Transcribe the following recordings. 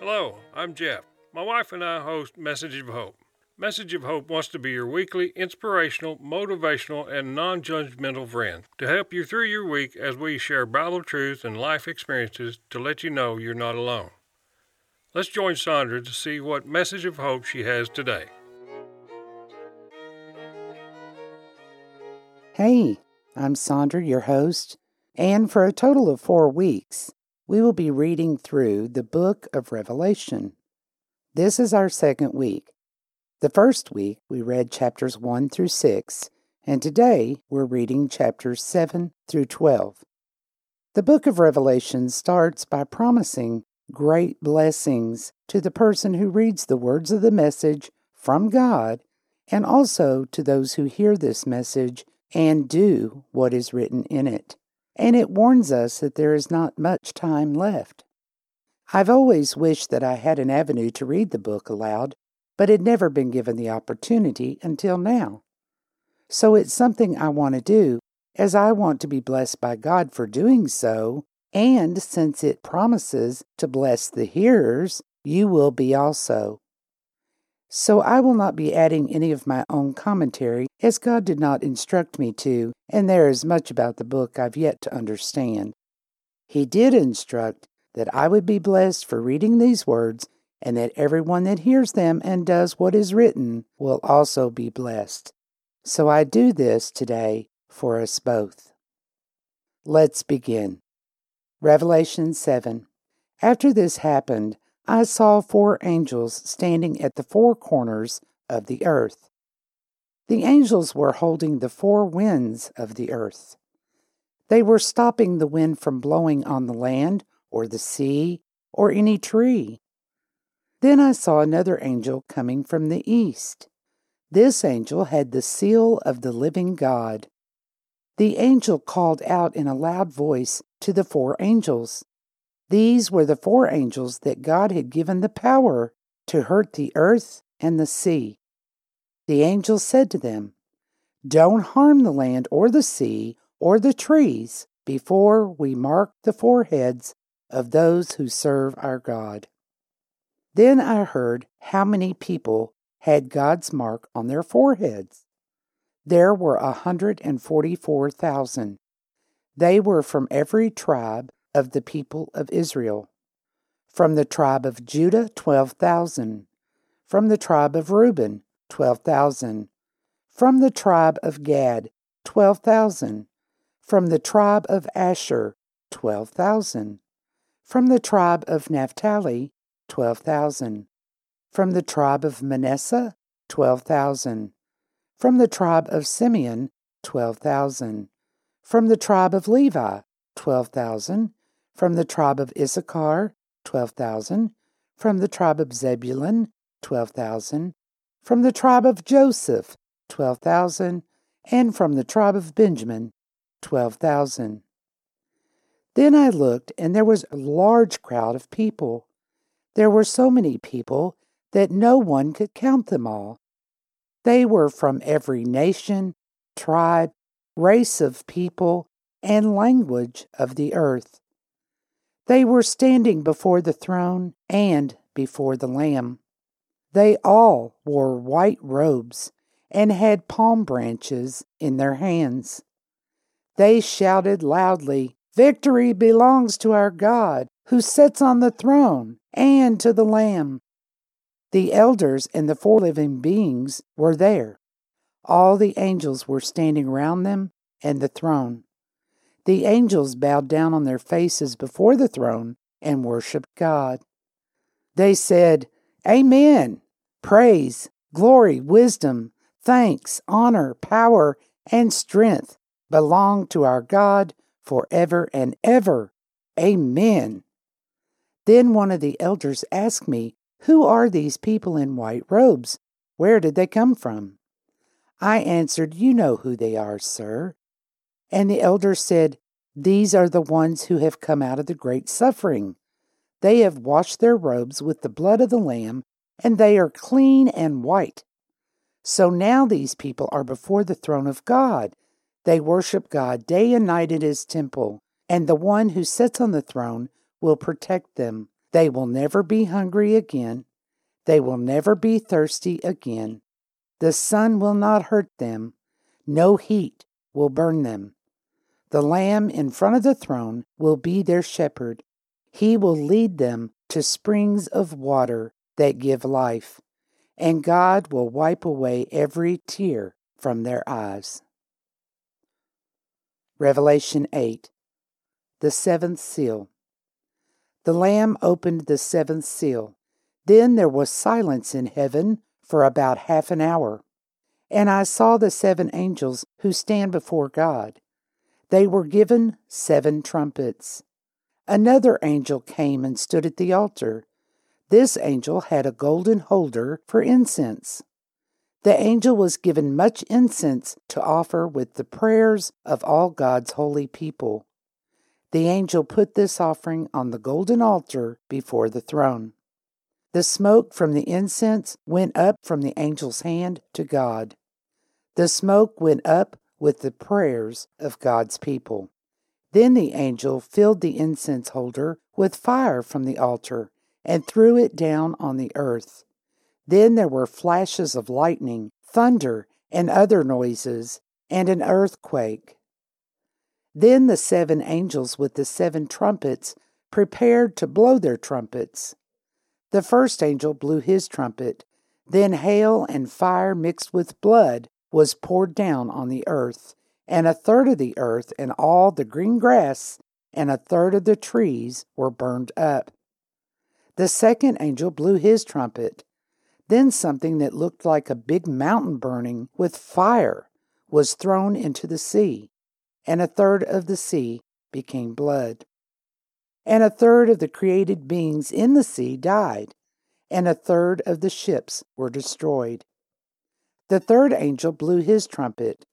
Hello, I'm Jeff. My wife and I host Message of Hope. Message of Hope wants to be your weekly inspirational, motivational, and non judgmental friend to help you through your week as we share Bible truth and life experiences to let you know you're not alone. Let's join Sandra to see what message of hope she has today. Hey, I'm Sandra, your host, and for a total of four weeks, we will be reading through the book of Revelation. This is our second week. The first week, we read chapters 1 through 6, and today we're reading chapters 7 through 12. The book of Revelation starts by promising great blessings to the person who reads the words of the message from God and also to those who hear this message and do what is written in it. And it warns us that there is not much time left. I've always wished that I had an avenue to read the book aloud, but had never been given the opportunity until now. So it's something I want to do, as I want to be blessed by God for doing so, and since it promises to bless the hearers, you will be also. So I will not be adding any of my own commentary, as God did not instruct me to, and there is much about the book I've yet to understand. He did instruct that I would be blessed for reading these words, and that everyone that hears them and does what is written will also be blessed. So I do this today for us both. Let's begin. Revelation 7. After this happened, I saw four angels standing at the four corners of the earth. The angels were holding the four winds of the earth. They were stopping the wind from blowing on the land, or the sea, or any tree. Then I saw another angel coming from the east. This angel had the seal of the living God. The angel called out in a loud voice to the four angels. These were the four angels that God had given the power to hurt the earth and the sea. The angels said to them, Don't harm the land or the sea or the trees before we mark the foreheads of those who serve our God. Then I heard how many people had God's mark on their foreheads. There were a hundred and forty four thousand. They were from every tribe of the people of Israel. From the tribe of Judah, twelve thousand. From the tribe of Reuben, twelve thousand. From the tribe of Gad, twelve thousand. From the tribe of Asher, twelve thousand. From the tribe of Naphtali, twelve thousand. From the tribe of Manasseh, twelve thousand from the tribe of Simeon, 12,000. From the tribe of Levi, 12,000. From the tribe of Issachar, 12,000. From the tribe of Zebulun, 12,000. From the tribe of Joseph, 12,000. And from the tribe of Benjamin, 12,000. Then I looked, and there was a large crowd of people. There were so many people that no one could count them all. They were from every nation, tribe, race of people, and language of the earth. They were standing before the throne and before the Lamb. They all wore white robes and had palm branches in their hands. They shouted loudly, Victory belongs to our God, who sits on the throne, and to the Lamb. The elders and the four living beings were there. All the angels were standing round them and the throne. The angels bowed down on their faces before the throne and worshiped God. They said, Amen. Praise, glory, wisdom, thanks, honor, power, and strength belong to our God forever and ever. Amen. Then one of the elders asked me who are these people in white robes? Where did they come from? I answered, You know who they are, sir. And the elder said, These are the ones who have come out of the great suffering. They have washed their robes with the blood of the Lamb, and they are clean and white. So now these people are before the throne of God. They worship God day and night in his temple, and the one who sits on the throne will protect them They will never be hungry again. They will never be thirsty again. The sun will not hurt them. No heat will burn them. The Lamb in front of the throne will be their shepherd. He will lead them to springs of water that give life, and God will wipe away every tear from their eyes. Revelation 8 The Seventh Seal The Lamb opened the seventh seal. Then there was silence in heaven for about half an hour. And I saw the seven angels who stand before God. They were given seven trumpets. Another angel came and stood at the altar. This angel had a golden holder for incense. The angel was given much incense to offer with the prayers of all God's holy people. The angel put this offering on the golden altar before the throne. The smoke from the incense went up from the angel's hand to God. The smoke went up with the prayers of God's people. Then the angel filled the incense holder with fire from the altar and threw it down on the earth. Then there were flashes of lightning, thunder, and other noises, and an earthquake. Then the seven angels with the seven trumpets prepared to blow their trumpets. The first angel blew his trumpet. Then hail and fire mixed with blood was poured down on the earth, and a third of the earth and all the green grass and a third of the trees were burned up. The second angel blew his trumpet. Then something that looked like a big mountain burning with fire was thrown into the sea, and a third of the sea became blood. And a third of the created beings in the sea died, and a third of the ships were destroyed. The third angel blew his trumpet.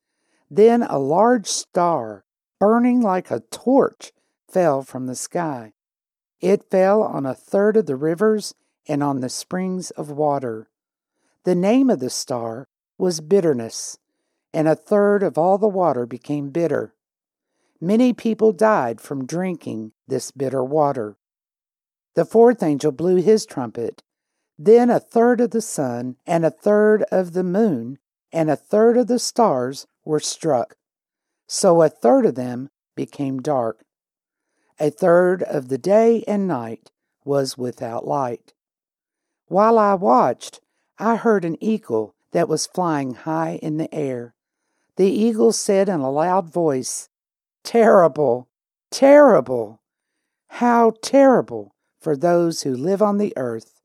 Then a large star, burning like a torch, fell from the sky. It fell on a third of the rivers and on the springs of water. The name of the star was bitterness, and a third of all the water became bitter. Many people died from drinking this bitter water. The fourth angel blew his trumpet. Then a third of the sun, and a third of the moon, and a third of the stars were struck. So a third of them became dark. A third of the day and night was without light. While I watched, I heard an eagle that was flying high in the air. The eagle said in a loud voice, Terrible, terrible, how terrible for those who live on the earth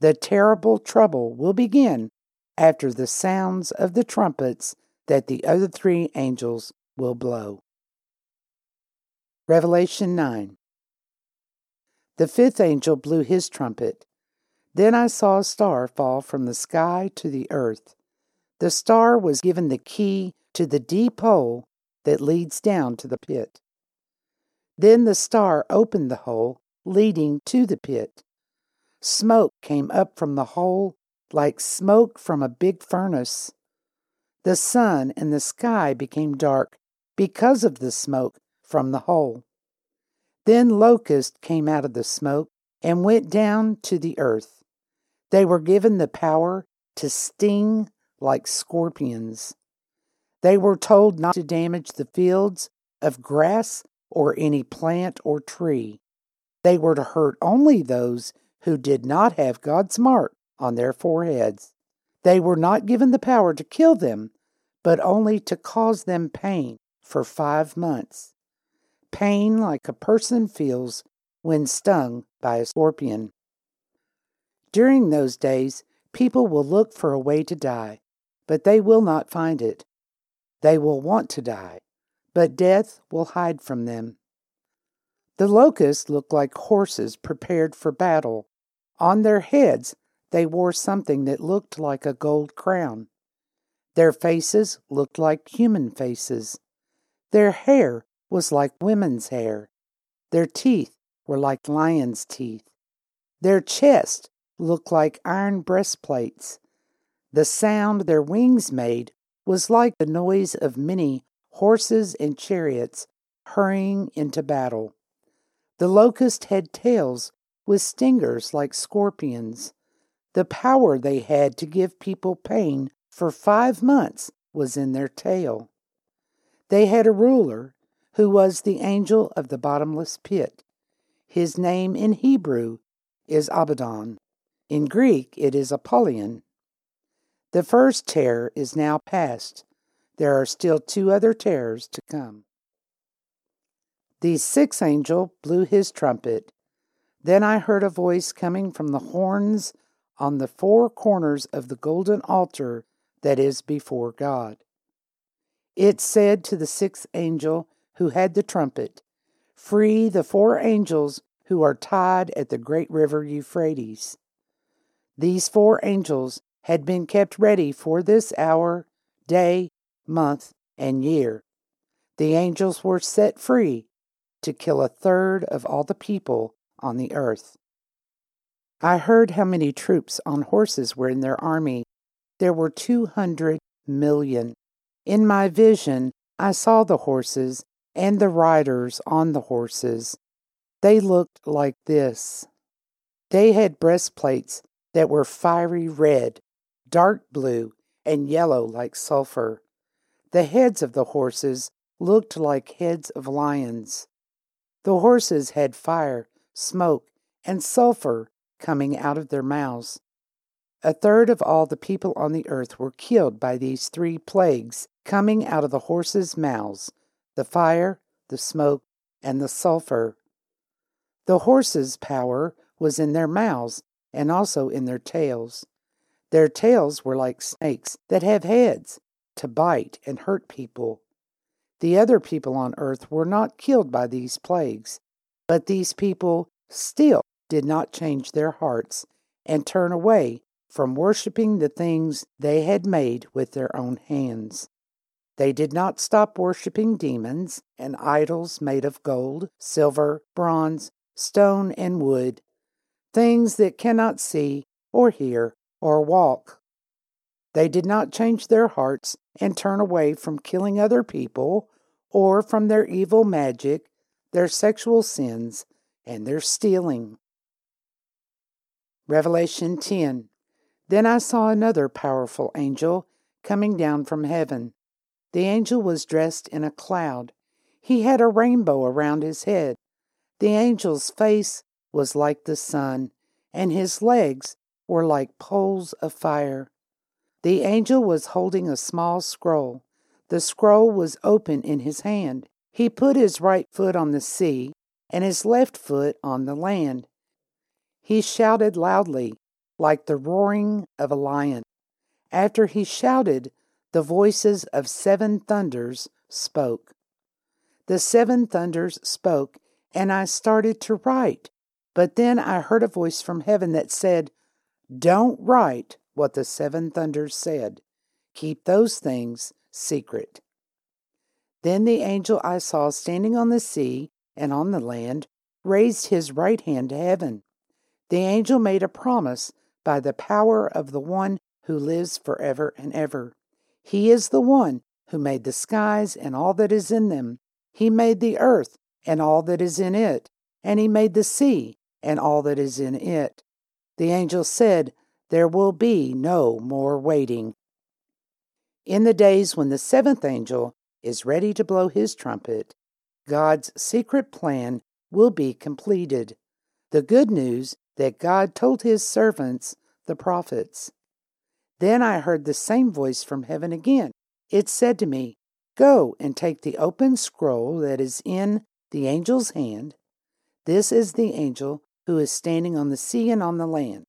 the terrible trouble will begin after the sounds of the trumpets that the other three angels will blow. Revelation 9 The fifth angel blew his trumpet. Then I saw a star fall from the sky to the earth. The star was given the key to the deep hole that leads down to the pit. Then the star opened the hole leading to the pit. Smoke came up from the hole like smoke from a big furnace. The sun and the sky became dark because of the smoke from the hole. Then locusts came out of the smoke and went down to the earth. They were given the power to sting like scorpions. They were told not to damage the fields of grass or any plant or tree. They were to hurt only those who did not have God's mark on their foreheads. They were not given the power to kill them, but only to cause them pain for five months. Pain like a person feels when stung by a scorpion. During those days, people will look for a way to die, but they will not find it. They will want to die, but death will hide from them. The locusts looked like horses prepared for battle. On their heads they wore something that looked like a gold crown. Their faces looked like human faces. Their hair was like women's hair. Their teeth were like lions' teeth. Their chests looked like iron breastplates. The sound their wings made was like the noise of many horses and chariots hurrying into battle. The locust had tails with stingers like scorpions. The power they had to give people pain for five months was in their tail. They had a ruler who was the angel of the bottomless pit. His name in Hebrew is Abaddon. In Greek, it is Apollyon. The first terror is now past. There are still two other terrors to come. The sixth angel blew his trumpet. Then I heard a voice coming from the horns on the four corners of the golden altar that is before God. It said to the sixth angel who had the trumpet, Free the four angels who are tied at the great river Euphrates. These four angels had been kept ready for this hour, day, month, and year. The angels were set free to kill a third of all the people on the earth. I heard how many troops on horses were in their army. There were 200 million. In my vision, I saw the horses and the riders on the horses. They looked like this. They had breastplates that were fiery red, dark blue, and yellow like sulfur. The heads of the horses looked like heads of lions. The horses had fire, smoke, and sulfur coming out of their mouths. A third of all the people on the earth were killed by these three plagues coming out of the horses' mouths the fire, the smoke, and the sulfur. The horses' power was in their mouths and also in their tails. Their tails were like snakes that have heads to bite and hurt people. The other people on earth were not killed by these plagues, but these people still did not change their hearts and turn away from worshiping the things they had made with their own hands. They did not stop worshiping demons and idols made of gold, silver, bronze, stone, and wood, things that cannot see or hear or walk. They did not change their hearts and turn away from killing other people or from their evil magic, their sexual sins, and their stealing. Revelation 10 Then I saw another powerful angel coming down from heaven. The angel was dressed in a cloud. He had a rainbow around his head. The angel's face was like the sun, and his legs were like poles of fire. The angel was holding a small scroll. The scroll was open in his hand. He put his right foot on the sea and his left foot on the land. He shouted loudly, like the roaring of a lion. After he shouted, the voices of seven thunders spoke. The seven thunders spoke, and I started to write. But then I heard a voice from heaven that said, Don't write what the seven thunders said. Keep those things secret. Then the angel I saw standing on the sea and on the land raised his right hand to heaven. The angel made a promise by the power of the one who lives forever and ever. He is the one who made the skies and all that is in them. He made the earth and all that is in it, and he made the sea and all that is in it. The angel said, There will be no more waiting. In the days when the seventh angel is ready to blow his trumpet, God's secret plan will be completed. The good news that God told his servants, the prophets. Then I heard the same voice from heaven again. It said to me, Go and take the open scroll that is in the angel's hand. This is the angel who is standing on the sea and on the land.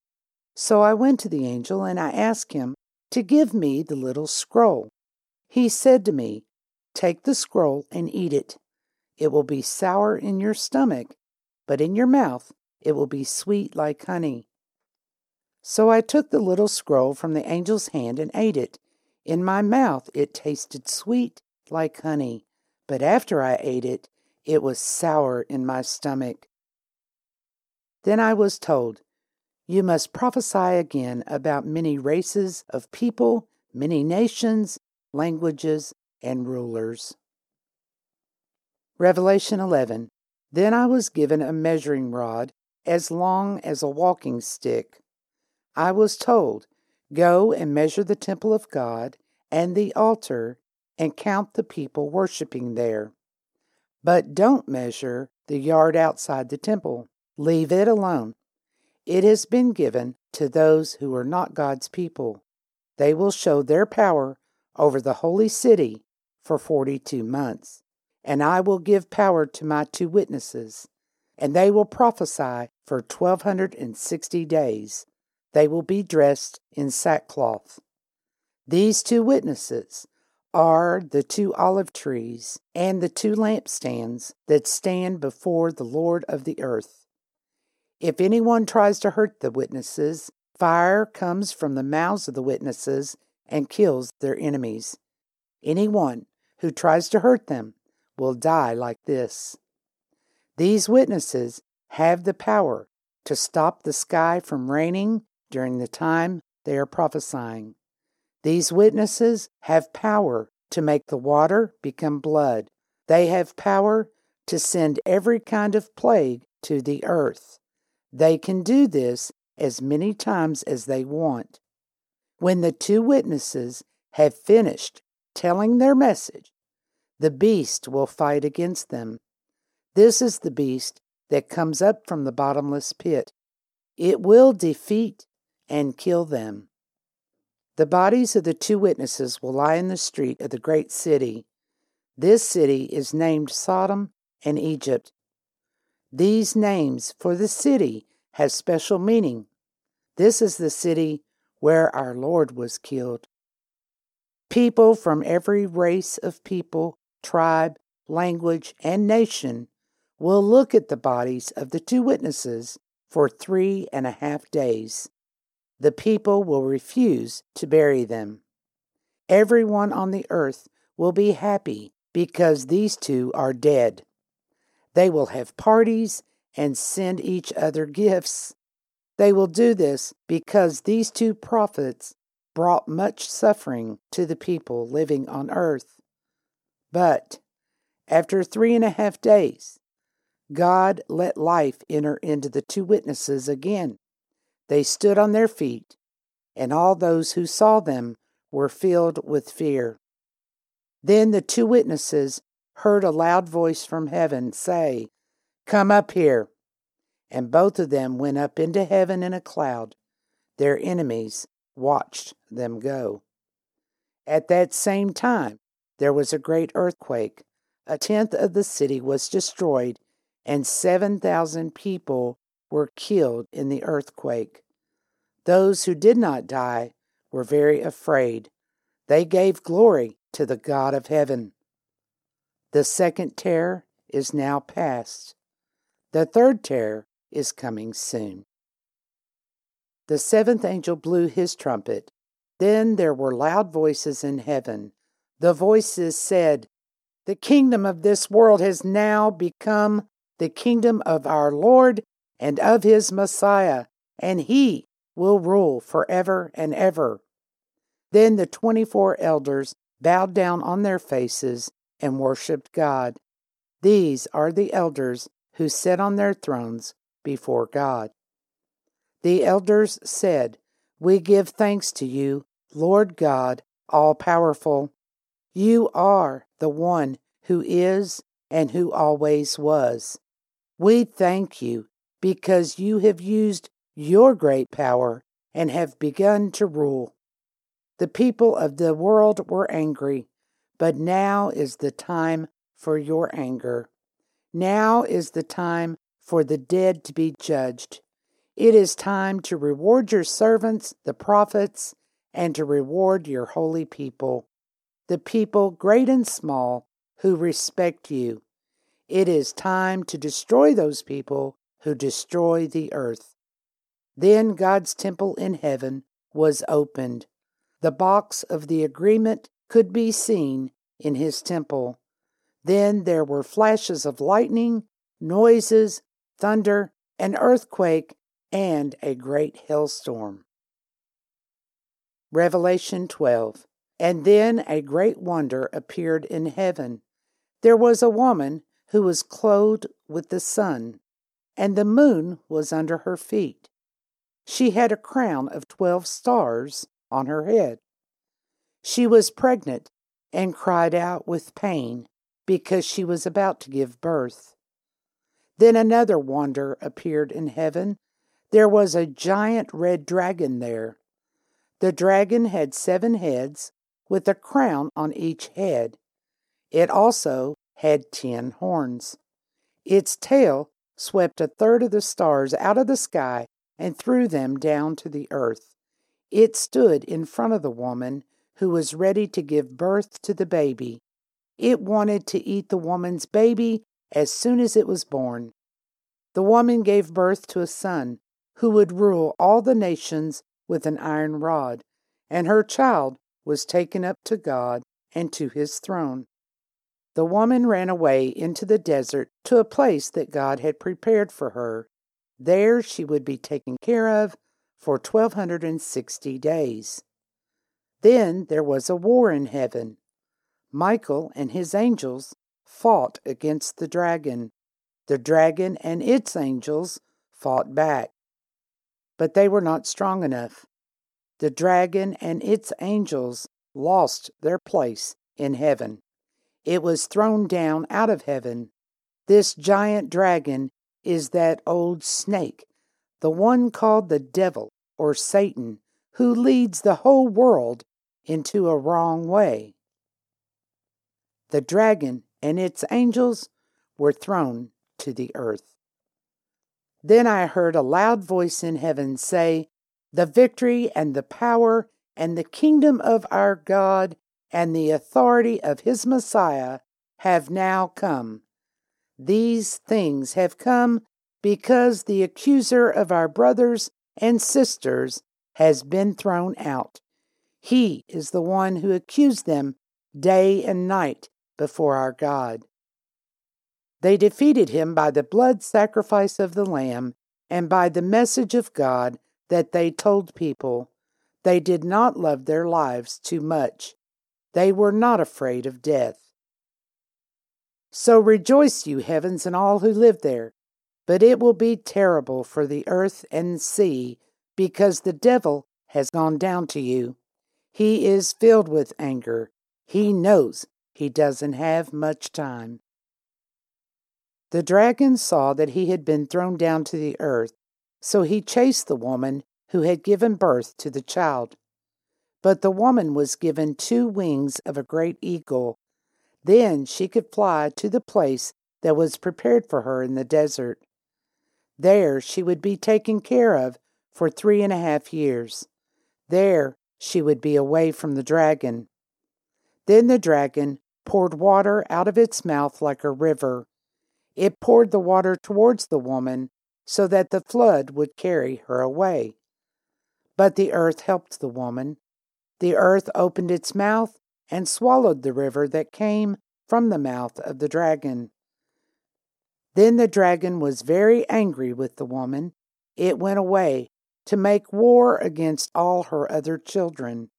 So I went to the angel and I asked him to give me the little scroll. He said to me, Take the scroll and eat it. It will be sour in your stomach, but in your mouth it will be sweet like honey. So I took the little scroll from the angel's hand and ate it. In my mouth it tasted sweet like honey, but after I ate it, it was sour in my stomach. Then I was told, You must prophesy again about many races of people, many nations, languages, and rulers. Revelation 11 Then I was given a measuring rod as long as a walking stick. I was told, Go and measure the temple of God and the altar and count the people worshiping there. But don't measure the yard outside the temple. Leave it alone. It has been given to those who are not God's people. They will show their power over the holy city for 42 months. And I will give power to my two witnesses, and they will prophesy for 1260 days. They will be dressed in sackcloth. These two witnesses are the two olive trees and the two lampstands that stand before the Lord of the earth. If anyone tries to hurt the witnesses, fire comes from the mouths of the witnesses and kills their enemies. Anyone who tries to hurt them will die like this. These witnesses have the power to stop the sky from raining during the time they are prophesying. These witnesses have power to make the water become blood. They have power to send every kind of plague to the earth. They can do this as many times as they want. When the two witnesses have finished telling their message, the beast will fight against them. This is the beast that comes up from the bottomless pit. It will defeat and kill them. The bodies of the two witnesses will lie in the street of the great city. This city is named Sodom and Egypt. These names for the city have special meaning. This is the city where our Lord was killed. People from every race of people, tribe, language, and nation will look at the bodies of the two witnesses for three and a half days the people will refuse to bury them. Everyone on the earth will be happy because these two are dead. They will have parties and send each other gifts. They will do this because these two prophets brought much suffering to the people living on earth. But after three and a half days, God let life enter into the two witnesses again. They stood on their feet, and all those who saw them were filled with fear. Then the two witnesses heard a loud voice from heaven say, Come up here. And both of them went up into heaven in a cloud. Their enemies watched them go. At that same time, there was a great earthquake. A tenth of the city was destroyed, and 7,000 people were killed in the earthquake. Those who did not die were very afraid. They gave glory to the God of heaven. The second terror is now past. The third terror is coming soon. The seventh angel blew his trumpet. Then there were loud voices in heaven. The voices said, The kingdom of this world has now become the kingdom of our Lord and of his Messiah, and he will rule forever and ever. Then the twenty four elders bowed down on their faces and worshipped God. These are the elders who sit on their thrones before God. The elders said, We give thanks to you, Lord God, all powerful. You are the one who is and who always was. We thank you because you have used your great power and have begun to rule. The people of the world were angry, but now is the time for your anger. Now is the time for the dead to be judged. It is time to reward your servants, the prophets, and to reward your holy people, the people, great and small, who respect you. It is time to destroy those people who destroy the earth. Then God's temple in heaven was opened. The box of the agreement could be seen in his temple. Then there were flashes of lightning, noises, thunder, an earthquake, and a great hailstorm. Revelation 12 And then a great wonder appeared in heaven. There was a woman who was clothed with the sun and the moon was under her feet. She had a crown of twelve stars on her head. She was pregnant and cried out with pain because she was about to give birth. Then another wonder appeared in heaven. There was a giant red dragon there. The dragon had seven heads, with a crown on each head. It also had ten horns. Its tail swept a third of the stars out of the sky and threw them down to the earth. It stood in front of the woman who was ready to give birth to the baby. It wanted to eat the woman's baby as soon as it was born. The woman gave birth to a son who would rule all the nations with an iron rod, and her child was taken up to God and to his throne. The woman ran away into the desert to a place that God had prepared for her. There she would be taken care of for 1260 days. Then there was a war in heaven. Michael and his angels fought against the dragon. The dragon and its angels fought back. But they were not strong enough. The dragon and its angels lost their place in heaven. It was thrown down out of heaven. This giant dragon is that old snake, the one called the devil or Satan, who leads the whole world into a wrong way. The dragon and its angels were thrown to the earth. Then I heard a loud voice in heaven say, The victory and the power and the kingdom of our God and the authority of his Messiah have now come. These things have come because the accuser of our brothers and sisters has been thrown out. He is the one who accused them day and night before our God. They defeated him by the blood sacrifice of the Lamb and by the message of God that they told people. They did not love their lives too much. They were not afraid of death. So rejoice, you heavens, and all who live there. But it will be terrible for the earth and sea, because the devil has gone down to you. He is filled with anger. He knows he doesn't have much time. The dragon saw that he had been thrown down to the earth, so he chased the woman who had given birth to the child. But the woman was given two wings of a great eagle. Then she could fly to the place that was prepared for her in the desert. There she would be taken care of for three and a half years. There she would be away from the dragon. Then the dragon poured water out of its mouth like a river. It poured the water towards the woman so that the flood would carry her away. But the earth helped the woman. The earth opened its mouth and swallowed the river that came from the mouth of the dragon. Then the dragon was very angry with the woman. It went away to make war against all her other children.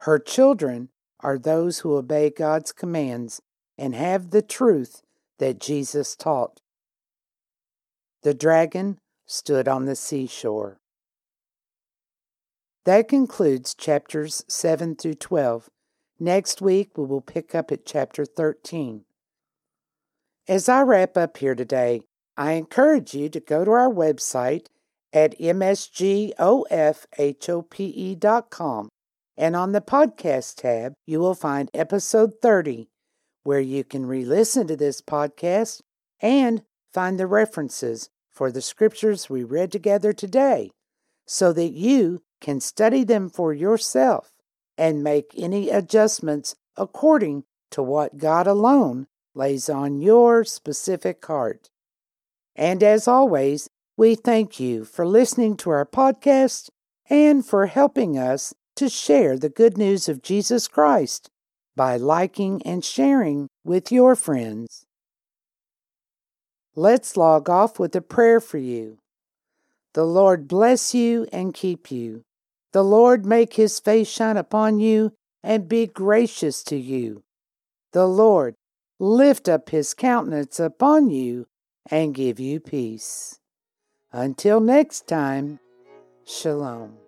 Her children are those who obey God's commands and have the truth that Jesus taught. The dragon stood on the seashore. That concludes chapters 7 through 12. Next week, we will pick up at chapter 13. As I wrap up here today, I encourage you to go to our website at msgofhope.com and on the podcast tab, you will find episode 30, where you can re listen to this podcast and find the references for the scriptures we read together today so that you can study them for yourself and make any adjustments according to what God alone lays on your specific heart. And as always, we thank you for listening to our podcast and for helping us to share the good news of Jesus Christ by liking and sharing with your friends. Let's log off with a prayer for you. The Lord bless you and keep you. The Lord make his face shine upon you and be gracious to you. The Lord lift up his countenance upon you and give you peace. Until next time, Shalom.